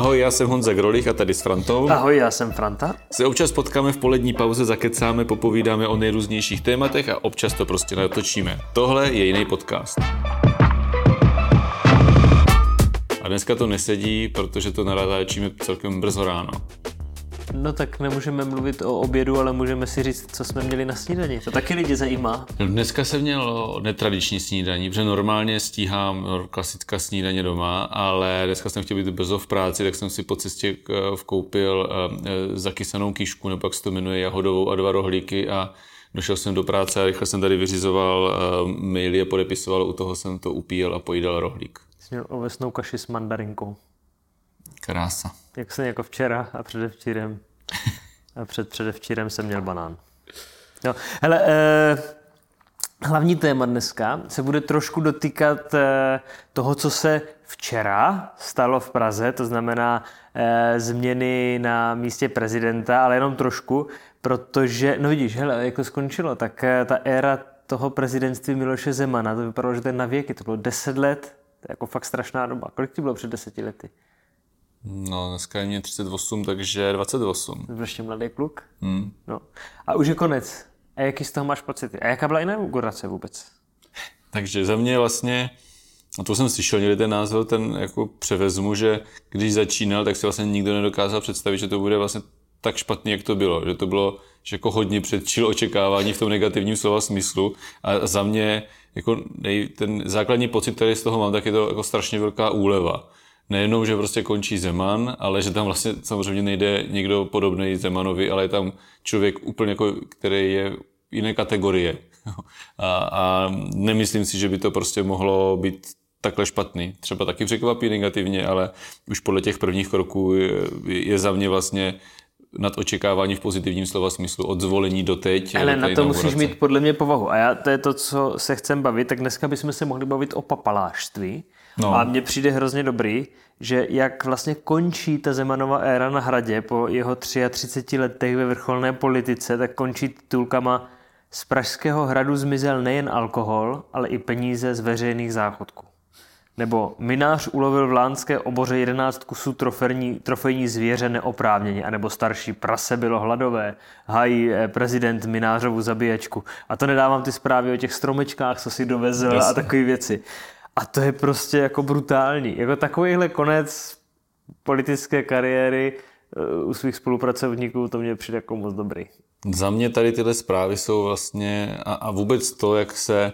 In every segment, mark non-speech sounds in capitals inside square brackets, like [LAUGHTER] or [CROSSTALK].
Ahoj, já jsem Honza Grolich a tady s Frantou. Ahoj, já jsem Franta. Se občas potkáme v polední pauze, zakecáme, popovídáme o nejrůznějších tématech a občas to prostě natočíme. Tohle je jiný podcast. A dneska to nesedí, protože to narážíme celkem brzo ráno. No tak nemůžeme mluvit o obědu, ale můžeme si říct, co jsme měli na snídani. To taky lidi zajímá. No, dneska jsem měl netradiční snídaní, protože normálně stíhám klasická snídaně doma, ale dneska jsem chtěl být brzo v práci, tak jsem si po cestě vkoupil eh, eh, zakysanou kýšku, nebo jak se to jmenuje, jahodovou a dva rohlíky a došel jsem do práce a rychle jsem tady vyřizoval eh, maily a podepisoval, u toho jsem to upíjel a pojídal rohlík. Jsi měl ovesnou kaši s mandarinkou. Krása. Jak jsem jako včera a předevčírem. A před předevčírem jsem měl banán. Jo. Hele, eh, hlavní téma dneska se bude trošku dotýkat eh, toho, co se včera stalo v Praze, to znamená eh, změny na místě prezidenta, ale jenom trošku, protože, no vidíš, hele, jak to skončilo, tak eh, ta éra toho prezidentství Miloše Zemana, to vypadalo, že to je na věky, to bylo 10 let, to je jako fakt strašná doba. Kolik ti bylo před deseti lety? No, dneska je mě 38, takže 28. Jsi ještě mladý kluk. Hmm. No. A už je konec. A jaký z toho máš pocity? A jaká byla inaugurace vůbec? Takže za mě vlastně, a to jsem slyšel někdy ten název, ten jako převezmu, že když začínal, tak si vlastně nikdo nedokázal představit, že to bude vlastně tak špatný, jak to bylo. Že to bylo že jako hodně předčil očekávání v tom negativním slova smyslu. A za mě jako nej, ten základní pocit, který z toho mám, tak je to jako strašně velká úleva nejenom, že prostě končí Zeman, ale že tam vlastně samozřejmě nejde někdo podobný Zemanovi, ale je tam člověk úplně jako, který je jiné kategorie. [LAUGHS] A, a nemyslím si, že by to prostě mohlo být takhle špatný. Třeba taky překvapí negativně, ale už podle těch prvních kroků je, je za mě vlastně nad očekávání v pozitivním slova smyslu, od zvolení do teď. Ale na to musíš mít podle mě povahu. A já, to je to, co se chcem bavit, tak dneska bychom se mohli bavit o papalášství. No. A mně přijde hrozně dobrý, že jak vlastně končí ta Zemanova éra na hradě po jeho 33 letech ve vrcholné politice, tak končí titulkama z Pražského hradu zmizel nejen alkohol, ale i peníze z veřejných záchodků. Nebo minář ulovil v Lánské oboře 11 kusů trofejní, trofejní zvěře neoprávněně, anebo starší prase bylo hladové, hají eh, prezident minářovu zabíječku. A to nedávám ty zprávy o těch stromečkách, co si dovezl a takové věci. A to je prostě jako brutální. Jako takovýhle konec politické kariéry eh, u svých spolupracovníků, to mě přijde jako moc dobrý. Za mě tady tyhle zprávy jsou vlastně, a, a vůbec to, jak se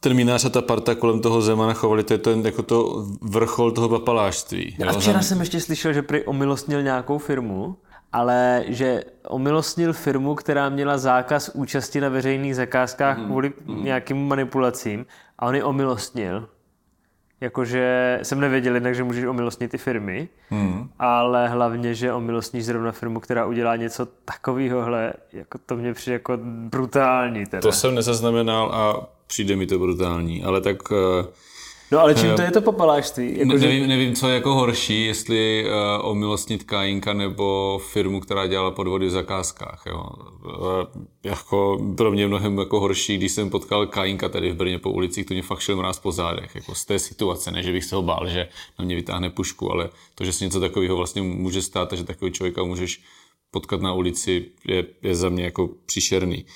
ten minář a ta parta kolem toho Zemana chovali, to je to jako to vrchol toho papalářství. A včera jsem ještě slyšel, že prý omilostnil nějakou firmu, ale že omilostnil firmu, která měla zákaz účasti na veřejných zakázkách mm, kvůli mm. nějakým manipulacím a on ji omilostnil. Jakože jsem nevěděl jednak, že můžeš omilostnit ty firmy, mm. ale hlavně, že omilostníš zrovna firmu, která udělá něco takového, jako to mě přijde jako brutální. Teda. To jsem nezaznamenal a přijde mi to brutální, ale tak uh No ale čím to je to papalášství? Jako, nevím, že... nevím, co je jako horší, jestli uh, omilostnit Kajinka nebo firmu, která dělala podvody v zakázkách. Jo. Uh, jako pro mě mnohem jako horší, když jsem potkal Kajinka tady v Brně po ulicích, to mě fakt šel mráz po zádech. Jako z té situace, ne, že bych se ho bál, že na mě vytáhne pušku, ale to, že se něco takového vlastně může stát a že takového člověka můžeš potkat na ulici, je, je za mě jako příšerný. Uh,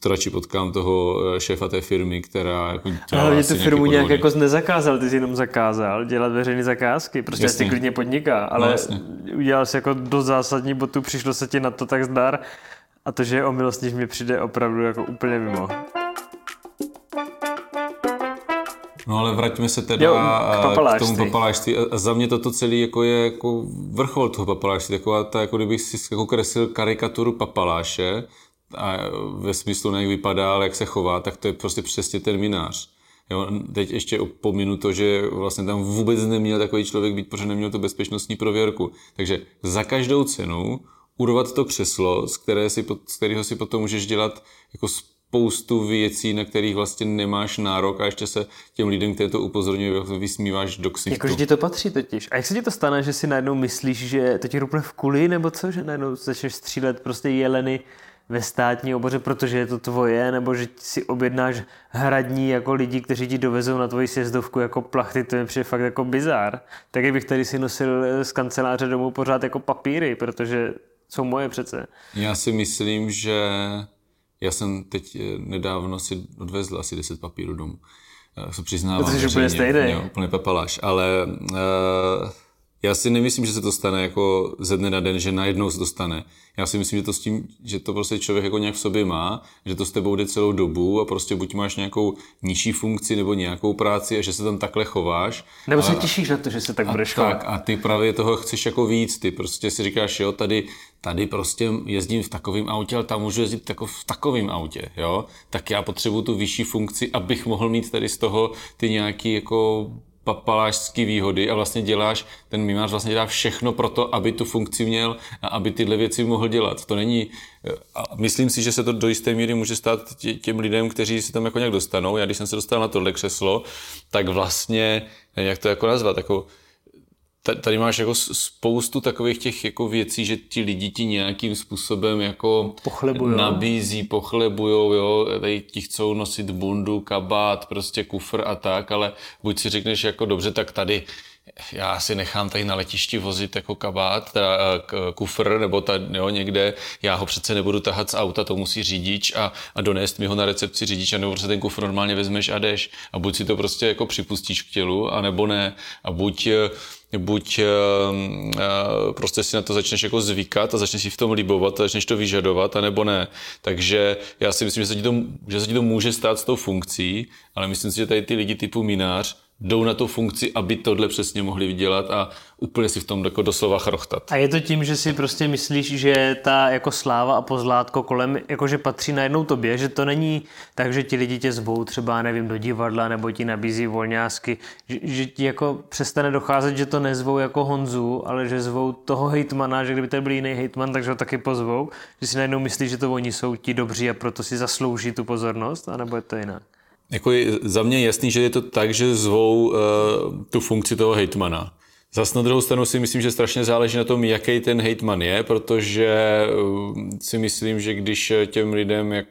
to radši potkám toho eh, šéfa té firmy, která jako dělá Ale tu firmu nějak jako nezakázal, ty jsi jenom zakázal dělat veřejné zakázky, prostě si klidně podniká, ale no, udělal si jako dost zásadní botu, přišlo se ti na to tak zdar a to, že je omilostníš, mi přijde opravdu jako úplně mimo. No ale vraťme se teda jo, k, k tomu papalášství. A za mě toto celé jako je jako vrchol toho papalášství. Taková ta, jako kdybych si jako kreslil karikaturu papaláše, a ve smyslu, jak vypadá, ale jak se chová, tak to je prostě přesně ten minář. Jo, teď ještě opominu to, že vlastně tam vůbec neměl takový člověk být, protože neměl to bezpečnostní prověrku. Takže za každou cenu urvat to křeslo, z, které si, z kterého si potom můžeš dělat jako spoustu věcí, na kterých vlastně nemáš nárok a ještě se těm lidem, kteří to upozorňují, vysmíváš do ksichtu. Jakože ti to patří totiž. A jak se ti to stane, že si najednou myslíš, že to ti úplně v kuli, nebo co, že najednou začneš střílet prostě jeleny ve státní oboře, protože je to tvoje, nebo že si objednáš hradní jako lidi, kteří ti dovezou na tvoji sjezdovku jako plachty, to je přijde fakt jako bizar. Tak bych tady si nosil z kanceláře domů pořád jako papíry, protože jsou moje přece. Já si myslím, že já jsem teď eh, nedávno si odvezl asi 10 papírů domů. Já se přiznávám. To je úplně stejný. Úplně papaláš, ale uh, já si nemyslím, že se to stane jako ze dne na den, že najednou se to stane. Já si myslím, že to, s tím, že to prostě člověk jako nějak v sobě má, že to s tebou jde celou dobu a prostě buď máš nějakou nižší funkci nebo nějakou práci a že se tam takhle chováš. Nebo se a, těšíš na to, že se tak budeš chovat. Tak, a ty právě toho chceš jako víc, ty prostě si říkáš, jo, tady, tady prostě jezdím v takovém autě, ale tam můžu jezdit jako v takovém autě, jo, tak já potřebuju tu vyšší funkci, abych mohl mít tady z toho ty nějaký jako papalášské výhody a vlastně děláš, ten mimář vlastně dělá všechno pro to, aby tu funkci měl a aby tyhle věci mohl dělat. To není, myslím si, že se to do jisté míry může stát těm lidem, kteří se tam jako nějak dostanou. Já když jsem se dostal na tohle křeslo, tak vlastně, jak to jako nazvat, jako tady máš jako spoustu takových těch jako věcí, že ti lidi ti nějakým způsobem jako pochlebujou. nabízí, pochlebujou, jo, tady ti chcou nosit bundu, kabát, prostě kufr a tak, ale buď si řekneš jako dobře, tak tady já si nechám tady na letišti vozit jako kabát, teda eh, kufr, nebo tady, jo, někde, já ho přece nebudu tahat z auta, to musí řidič a, a donést mi ho na recepci řidič, a nebo prostě ten kufr normálně vezmeš a jdeš. A buď si to prostě jako připustíš k tělu, a nebo ne. A buď eh, buď prostě si na to začneš jako zvykat a začneš si v tom líbovat a začneš to vyžadovat, anebo ne. Takže já si myslím, že se ti to, že se ti to může stát s tou funkcí, ale myslím si, že tady ty lidi typu minář jdou na tu funkci, aby tohle přesně mohli vydělat a úplně si v tom jako doslova chrochtat. A je to tím, že si prostě myslíš, že ta jako sláva a pozlátko kolem jakože patří najednou tobě, že to není tak, že ti lidi tě zvou třeba, nevím, do divadla nebo ti nabízí volňásky, že, že ti jako přestane docházet, že to nezvou jako Honzu, ale že zvou toho hejtmana, že kdyby to byl jiný hejtman, takže ho taky pozvou, že si najednou myslíš, že to oni jsou ti dobří a proto si zaslouží tu pozornost, anebo je to jinak? Jako za mě je jasný, že je to tak, že zvou uh, tu funkci toho hejtmana. Zas na druhou stranu si myslím, že strašně záleží na tom, jaký ten hejtman je, protože uh, si myslím, že když těm lidem jak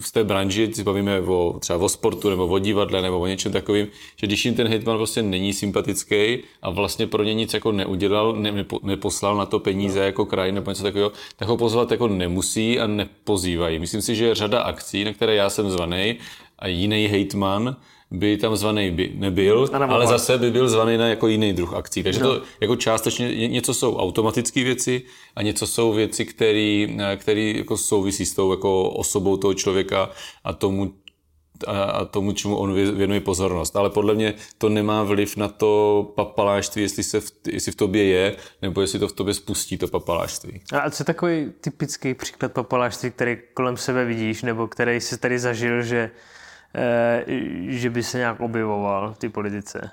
v té branži, si bavíme o, třeba o sportu nebo o divadle nebo o něčem takovým, že když jim ten hejtman prostě není sympatický a vlastně pro ně nic jako neudělal, ne, neposlal na to peníze no. jako kraj nebo něco takového, tak ho pozvat jako nemusí a nepozývají. Myslím si, že řada akcí, na které já jsem zvaný a jiný hejtman by tam zvaný by nebyl, ale zase by byl zvaný na jako jiný druh akcí. Takže no. to jako částečně něco jsou automatické věci a něco jsou věci, které jako souvisí s tou jako osobou toho člověka a tomu, a tomu, čemu on věnuje pozornost. Ale podle mě to nemá vliv na to papalášství, jestli, se v, jestli v tobě je, nebo jestli to v tobě spustí to papalášství. A co je takový typický příklad papalášství, který kolem sebe vidíš, nebo který jsi tady zažil, že Eh, že by se nějak objevoval v té politice.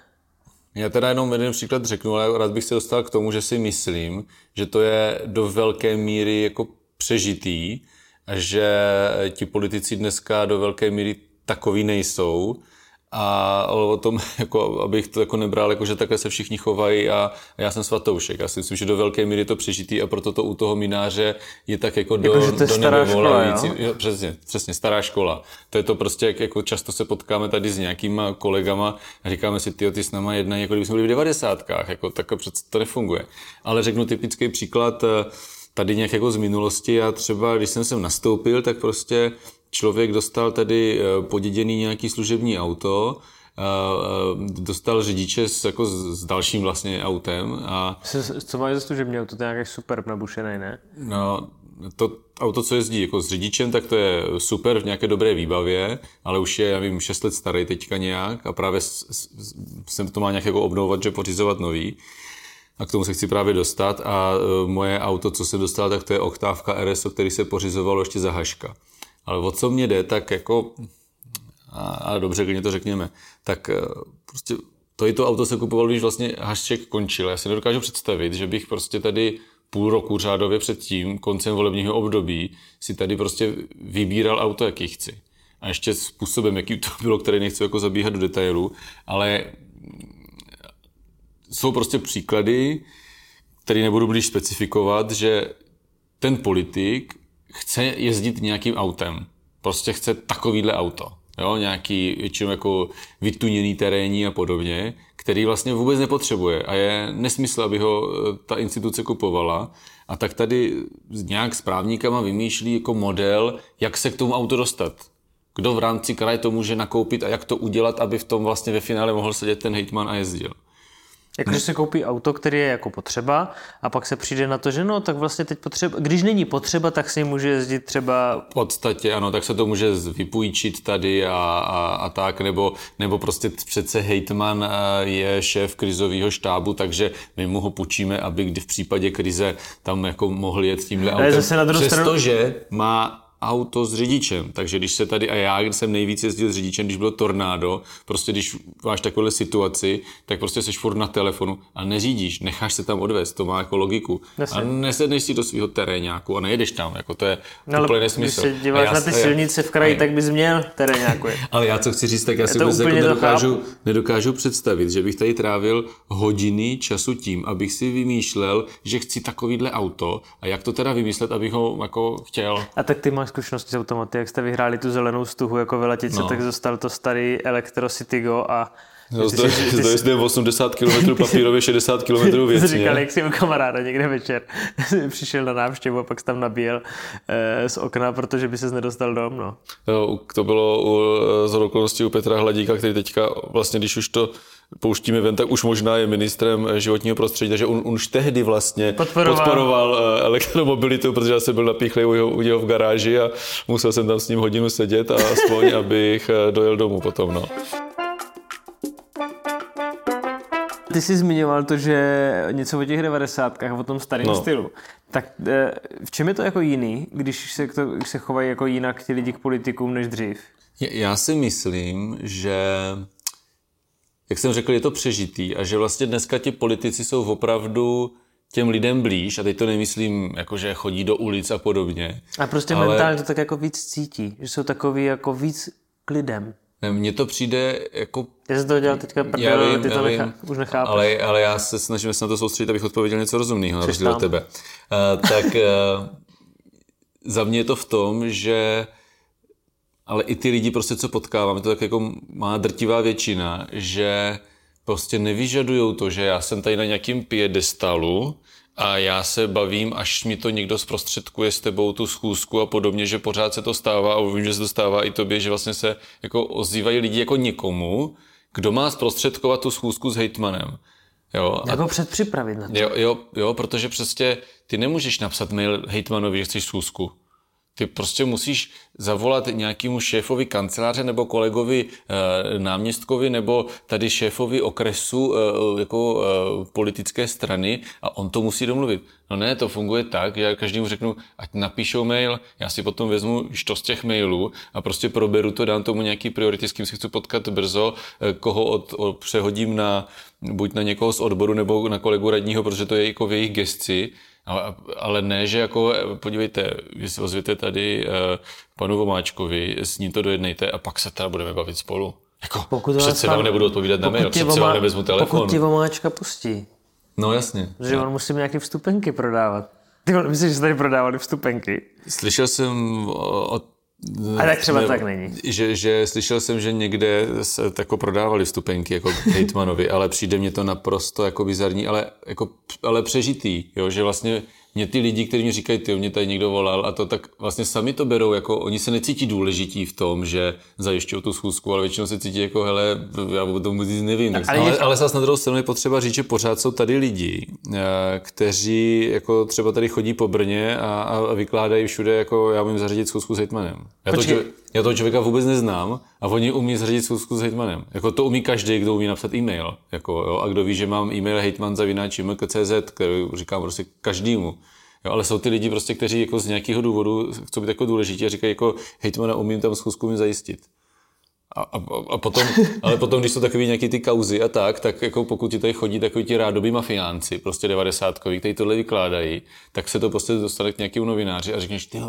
Já teda jenom jeden příklad řeknu, ale rád bych se dostal k tomu, že si myslím, že to je do velké míry jako přežitý a že ti politici dneska do velké míry takový nejsou a o tom, [LAUGHS] jako, abych to jako nebral, jako, že takhle se všichni chovají a, a já jsem svatoušek. Já si myslím, že do velké míry to přežitý a proto to u toho mináře je tak jako do, jako, do nebe volající. Jo, přesně, přesně, stará škola. To je to prostě, jak jako často se potkáme tady s nějakýma kolegama a říkáme si, ty ty s náma jednají, jako kdyby jsme byli v devadesátkách, jako tak přece to nefunguje. Ale řeknu typický příklad, eh, tady nějak jako z minulosti a třeba když jsem sem nastoupil, tak prostě člověk dostal tady eh, poděděný nějaký služební auto, eh, eh, dostal řidiče s, jako s dalším vlastně autem. A... Co máš za služební auto? To je nějaký super nabušený, ne? No, to auto, co jezdí jako s řidičem, tak to je super v nějaké dobré výbavě, ale už je, já vím, 6 let starý teďka nějak a právě jsem to má nějak jako obnovovat, že pořizovat nový. A k tomu se chci právě dostat a moje auto, co jsem dostal, tak to je oktávka RSO, který se pořizovalo ještě za Haška. Ale o co mě jde, tak jako, a, a dobře, když to řekněme, tak eh, prostě to i to auto se kupoval, když vlastně hašček končil. Já si nedokážu představit, že bych prostě tady půl roku řádově před tím, koncem volebního období, si tady prostě vybíral auto, jaký chci. A ještě způsobem, jaký to bylo, který nechci jako zabíhat do detailu, ale jsou prostě příklady, které nebudu blíž specifikovat, že ten politik chce jezdit nějakým autem. Prostě chce takovýhle auto. Jo, nějaký většinou jako vytuněný terénní a podobně, který vlastně vůbec nepotřebuje a je nesmysl, aby ho eh, ta instituce kupovala. A tak tady nějak s právníkama vymýšlí jako model, jak se k tomu auto dostat. Kdo v rámci kraje to může nakoupit a jak to udělat, aby v tom vlastně ve finále mohl sedět ten hejtman a jezdil. Jakože se koupí auto, který je jako potřeba a pak se přijde na to, že no, tak vlastně teď potřeba, když není potřeba, tak si může jezdit třeba... V podstatě ano, tak se to může vypůjčit tady a, a, a tak, nebo, nebo prostě přece hejtman eh, je šéf krizového štábu, takže my mu ho půjčíme, aby kdy v případě krize tam jako mohl jet tímhle autem. Zase na Přestože stranu... má auto s řidičem. Takže když se tady, a já jsem nejvíc jezdil s řidičem, když bylo tornádo, prostě když máš takovou situaci, tak prostě seš furt na telefonu a neřídíš, necháš se tam odvést, to má jako logiku. Jasně. A nesedneš si do svého terénáku a nejedeš tam, jako to je no, úplně nesmysl. Když se díváš já, na ty silnice v kraji, tak bys měl terénáku. [LAUGHS] ale já co chci říct, tak já si vůbec jako nedokážu, nedokážu představit, že bych tady trávil hodiny času tím, abych si vymýšlel, že chci takovýhle auto a jak to teda vymyslet, abych ho jako chtěl. A tak ty máš zkušenosti s automaty, jak jste vyhráli tu zelenou stuhu jako veletice, no. tak zostal to starý Electro Go a No, to, to je 80 km papírově, 60 km věcně. Říkal, jak si kamaráda někde večer [LAUGHS] přišel na návštěvu a pak se tam nabíjel e, z okna, protože by se nedostal dom. No. Jo, to bylo u, z okolností u Petra Hladíka, který teďka vlastně, když už to pouštíme ven, tak už možná je ministrem životního prostředí, takže on, on už tehdy vlastně podporoval, podporoval eh, elektromobilitu, protože já jsem byl napíchlej u jeho, u jeho v garáži a musel jsem tam s ním hodinu sedět a aspoň, [LAUGHS] abych eh, dojel domů potom. No. Ty jsi zmiňoval to, že něco o těch devadesátkách, o tom starém no. stylu. Tak eh, v čem je to jako jiný, když se, to, když se chovají jako jinak ti lidi k politikům než dřív? Já si myslím, že jsem řekl, je to přežitý a že vlastně dneska ti politici jsou opravdu těm lidem blíž, a teď to nemyslím, jako že chodí do ulic a podobně. A prostě ale... mentálně to tak jako víc cítí, že jsou takový jako víc k lidem. Mně to přijde jako... Já jsem to dělal teďka prdel, já vím, ty to vím, nechá, už nechápeš. Ale, ale já se snažím se na to soustředit, abych odpověděl něco rozumného, na rozdíl od tebe. Uh, tak uh, za mě je to v tom, že ale i ty lidi prostě, co potkávám, to tak jako má drtivá většina, že prostě nevyžadují to, že já jsem tady na nějakým piedestalu a já se bavím, až mi to někdo zprostředkuje s tebou tu schůzku a podobně, že pořád se to stává a vím, že se to stává i tobě, že vlastně se jako ozývají lidi jako někomu, kdo má zprostředkovat tu schůzku s hejtmanem. Jo, Nebo předpřipravit na to. Jo, jo, jo, protože prostě ty nemůžeš napsat mail hejtmanovi, že chceš schůzku. Ty prostě musíš zavolat nějakému šéfovi kanceláře nebo kolegovi e, náměstkovi nebo tady šéfovi okresu e, jako e, politické strany a on to musí domluvit. No ne, to funguje tak, já každému řeknu, ať napíšou mail, já si potom vezmu što z těch mailů a prostě proberu to, dám tomu nějaký priority, s kým si chci potkat brzo, koho od, od, přehodím na buď na někoho z odboru nebo na kolegu radního, protože to je jako v jejich gesci ale, ale ne, že jako, podívejte, vy si ozvěte tady uh, panu Vomáčkovi, s ním to dojednejte a pak se teda budeme bavit spolu. Jako, pokud přece vám nebudu odpovídat na mail, přece vám nevezmu telefon. Pokud ti Vomáčka pustí. No jasně. Že on musí nějaké vstupenky prodávat. Ty myslíš, že tady prodávali vstupenky? Slyšel jsem od a tak třeba ne, tak není. Že, že slyšel jsem, že někde se tako prodávali vstupenky jako hejtmanovi, ale přijde mě to naprosto jako bizarní, ale, jako, ale přežitý, jo, že vlastně mě ty lidi, kteří mi říkají, ty, mě tady někdo volal a to, tak vlastně sami to berou, jako oni se necítí důležití v tom, že zajišťují tu schůzku, ale většinou se cítí jako, hele, já o tom nic nevím. Tak, ale, ale, ale zase na druhou stranu je potřeba říct, že pořád jsou tady lidi, eh, kteří jako třeba tady chodí po Brně a, a vykládají všude, jako já umím zařídit schůzku s hejtmanem. Já to, já toho člověka vůbec neznám a oni umí zařídit schůzku s hejtmanem. Jako to umí každý, kdo umí napsat e-mail. Jako, jo, a kdo ví, že mám e-mail hejtman.cz, který říkám prostě každému. Jo, ale jsou ty lidi, prostě, kteří jako z nějakého důvodu chcou být jako důležití a říkají, jako hejtmana umím tam schůzku umím zajistit. A, a, a potom, ale potom, když jsou takový nějaký ty kauzy a tak, tak jako pokud ti tady chodí takový ti rádoby mafiánci, prostě devadesátkoví, kteří tohle vykládají, tak se to prostě dostane k nějakému novináři a řekneš, ty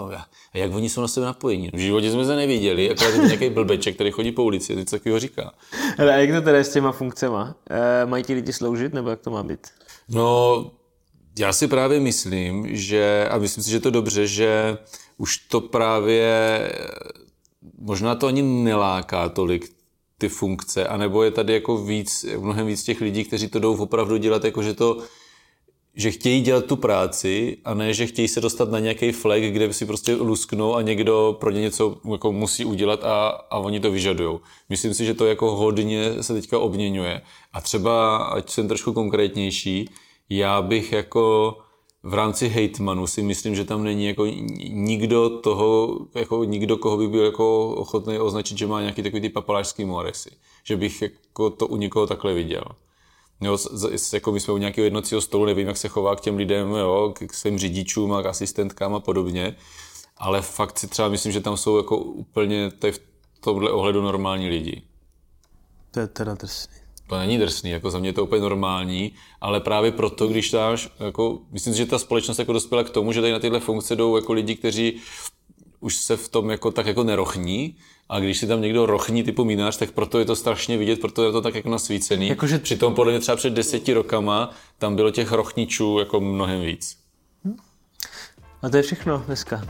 a jak oni jsou na sebe napojení? V životě jsme se neviděli, jako je nějaký blbeček, který chodí po ulici, něco takového říká. Ale a jak to teda s těma funkcema? E, mají ti lidi sloužit, nebo jak to má být? No, já si právě myslím, že, a myslím si, že to dobře, že už to právě, možná to ani neláká tolik ty funkce, anebo je tady jako víc, mnohem víc těch lidí, kteří to jdou opravdu dělat, jako že to, že chtějí dělat tu práci a ne, že chtějí se dostat na nějaký flag, kde si prostě lusknou a někdo pro ně něco jako musí udělat a, a oni to vyžadují. Myslím si, že to jako hodně se teďka obměňuje. A třeba, ať jsem trošku konkrétnější, já bych jako v rámci hejtmanu si myslím, že tam není jako nikdo toho, jako nikdo, koho by byl jako ochotný označit, že má nějaký takový ty papalášský moresy. Že bych jako to u někoho takhle viděl. Jo, jako my jsme u nějakého jednocího stolu, nevím, jak se chová k těm lidem, jo, k svým řidičům a k asistentkám a podobně, ale fakt si třeba myslím, že tam jsou jako úplně v tomhle ohledu normální lidi. To je teda drsný to není drsný, jako za mě je to úplně normální, ale právě proto, když dáš, jako, myslím si, že ta společnost jako dospěla k tomu, že tady na tyhle funkce jdou jako lidi, kteří už se v tom jako tak jako nerochní, a když si tam někdo rochní typu minář, tak proto je to strašně vidět, proto je to tak jako nasvícený. Jakože... Přitom podle mě třeba před deseti rokama tam bylo těch rochničů jako mnohem víc. A to je všechno dneska.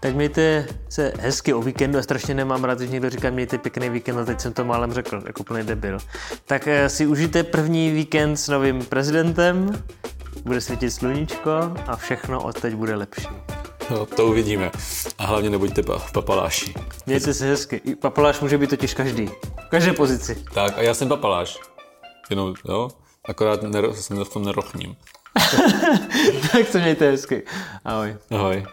Tak mějte se hezky o víkendu, já strašně nemám rád, když někdo říká mějte pěkný víkend a teď jsem to málem řekl, jako plný debil. Tak eh, si užijte první víkend s novým prezidentem, bude svítit sluníčko a všechno od teď bude lepší. No, to uvidíme. A hlavně nebuďte pa- papaláši. Mějte se hezky. Papaláš může být totiž každý. V každé pozici. Tak a já jsem papaláš. Jenom, jo? Akorát nero- se v tom nerochním. Tak se mějte hezky. Ahoj. Ahoj.